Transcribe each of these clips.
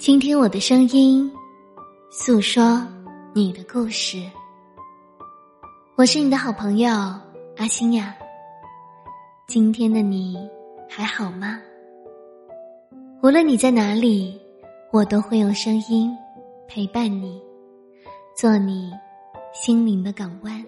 倾听我的声音，诉说你的故事。我是你的好朋友阿星呀。今天的你还好吗？无论你在哪里，我都会用声音陪伴你，做你心灵的港湾。《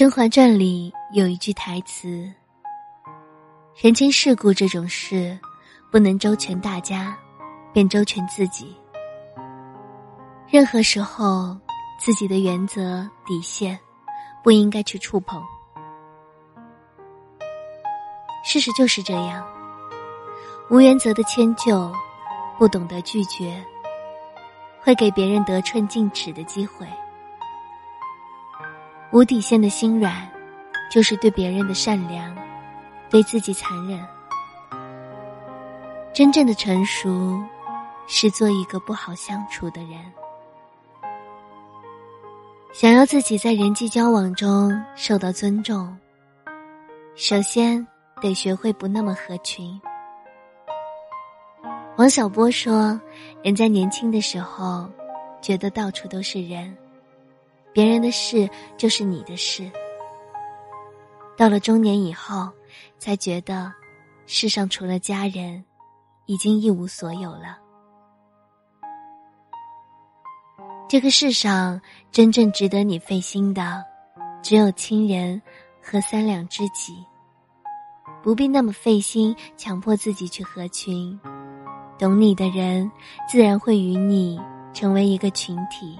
甄嬛传》里有一句台词：“人情世故这种事，不能周全大家，便周全自己。任何时候，自己的原则底线，不应该去触碰。事实就是这样，无原则的迁就，不懂得拒绝，会给别人得寸进尺的机会。”无底线的心软，就是对别人的善良，对自己残忍。真正的成熟，是做一个不好相处的人。想要自己在人际交往中受到尊重，首先得学会不那么合群。王小波说：“人在年轻的时候，觉得到处都是人。”别人的事就是你的事。到了中年以后，才觉得世上除了家人，已经一无所有了。这个世上真正值得你费心的，只有亲人和三两知己。不必那么费心，强迫自己去合群。懂你的人，自然会与你成为一个群体。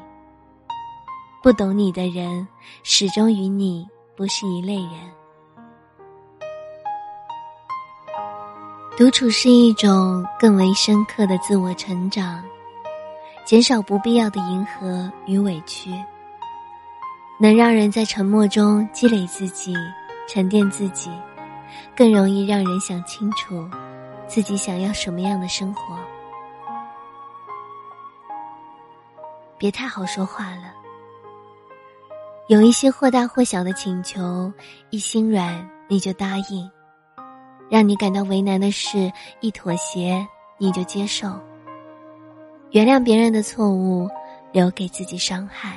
不懂你的人，始终与你不是一类人。独处是一种更为深刻的自我成长，减少不必要的迎合与委屈，能让人在沉默中积累自己、沉淀自己，更容易让人想清楚自己想要什么样的生活。别太好说话了。有一些或大或小的请求，一心软你就答应；让你感到为难的事，一妥协你就接受。原谅别人的错误，留给自己伤害。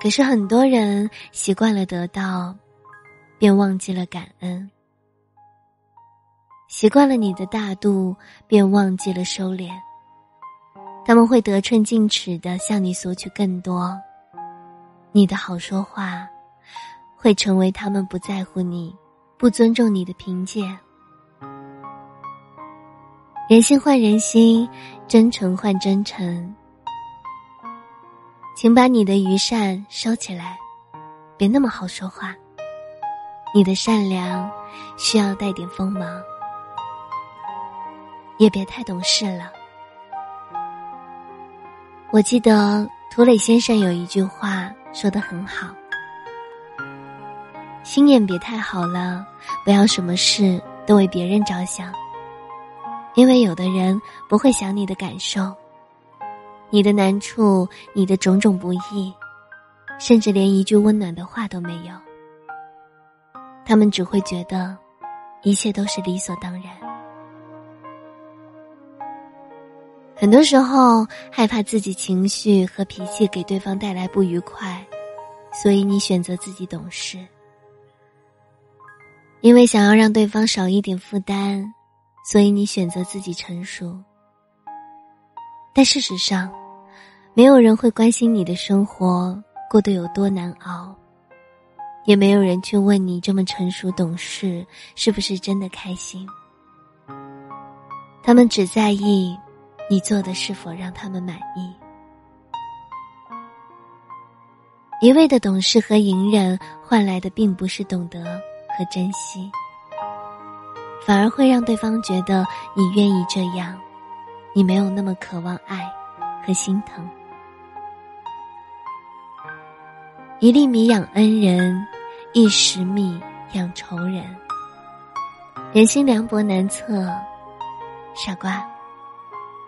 可是很多人习惯了得到，便忘记了感恩；习惯了你的大度，便忘记了收敛。他们会得寸进尺的向你索取更多，你的好说话，会成为他们不在乎你、不尊重你的凭借。人心换人心，真诚换真诚，请把你的愚善收起来，别那么好说话。你的善良需要带点锋芒，也别太懂事了。我记得涂磊先生有一句话说的很好：“心眼别太好了，不要什么事都为别人着想，因为有的人不会想你的感受，你的难处，你的种种不易，甚至连一句温暖的话都没有，他们只会觉得一切都是理所当然。”很多时候害怕自己情绪和脾气给对方带来不愉快，所以你选择自己懂事。因为想要让对方少一点负担，所以你选择自己成熟。但事实上，没有人会关心你的生活过得有多难熬，也没有人去问你这么成熟懂事是不是真的开心。他们只在意。你做的是否让他们满意？一味的懂事和隐忍换来的并不是懂得和珍惜，反而会让对方觉得你愿意这样，你没有那么渴望爱和心疼。一粒米养恩人，一石米养仇人。人心凉薄难测，傻瓜。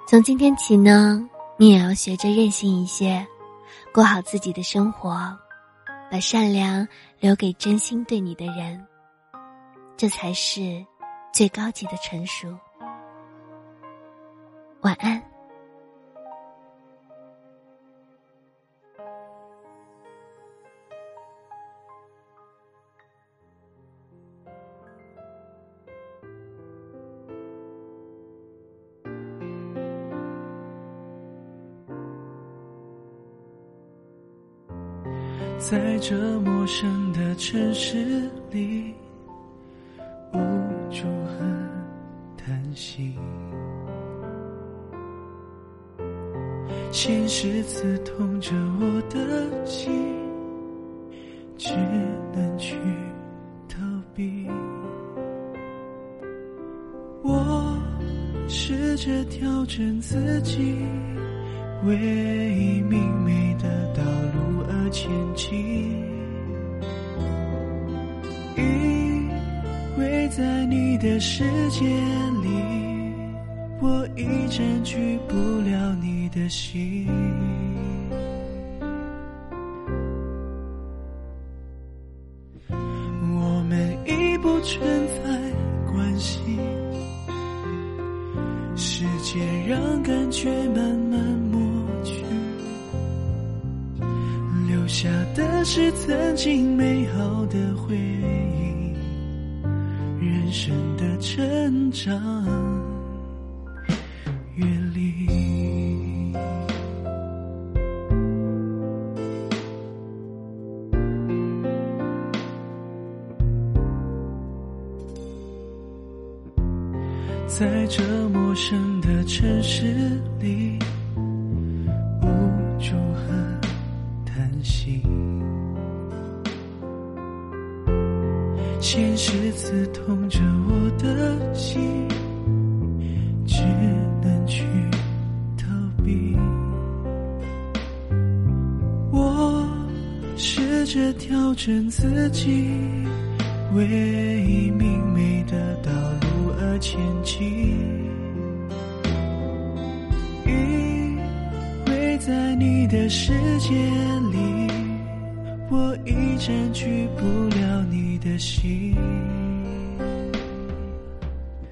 从今天起呢，你也要学着任性一些，过好自己的生活，把善良留给真心对你的人，这才是最高级的成熟。晚安。在这陌生的城市里，无助和叹息，现实刺痛着我的心，只能去逃避。我试着调整自己。为明媚的前进，因为在你的世界里，我已占据不了你的心。我们已不存在关系，时间让感觉慢慢。是曾经美好的回忆，人生的成长阅历，在这陌生的城市里。现实刺痛着我的心，只能去逃避。我试着调整自己，为明媚的道路而前进，因为在你的世界里，我已占据不了你。的心，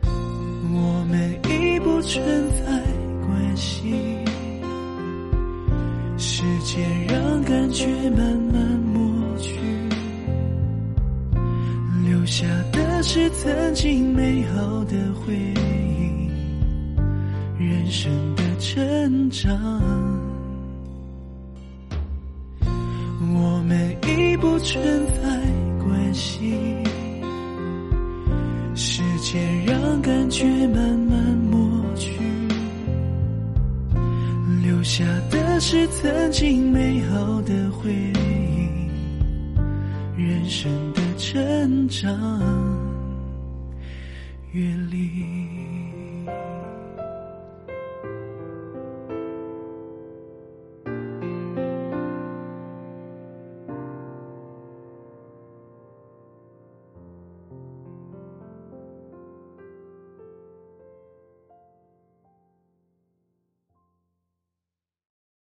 我们已不存在关系，时间让感觉慢慢抹去，留下的是曾经美好的回忆，人生的成长，存在。关系，时间让感觉慢慢抹去，留下的是曾经美好的回忆，人生的成长阅历。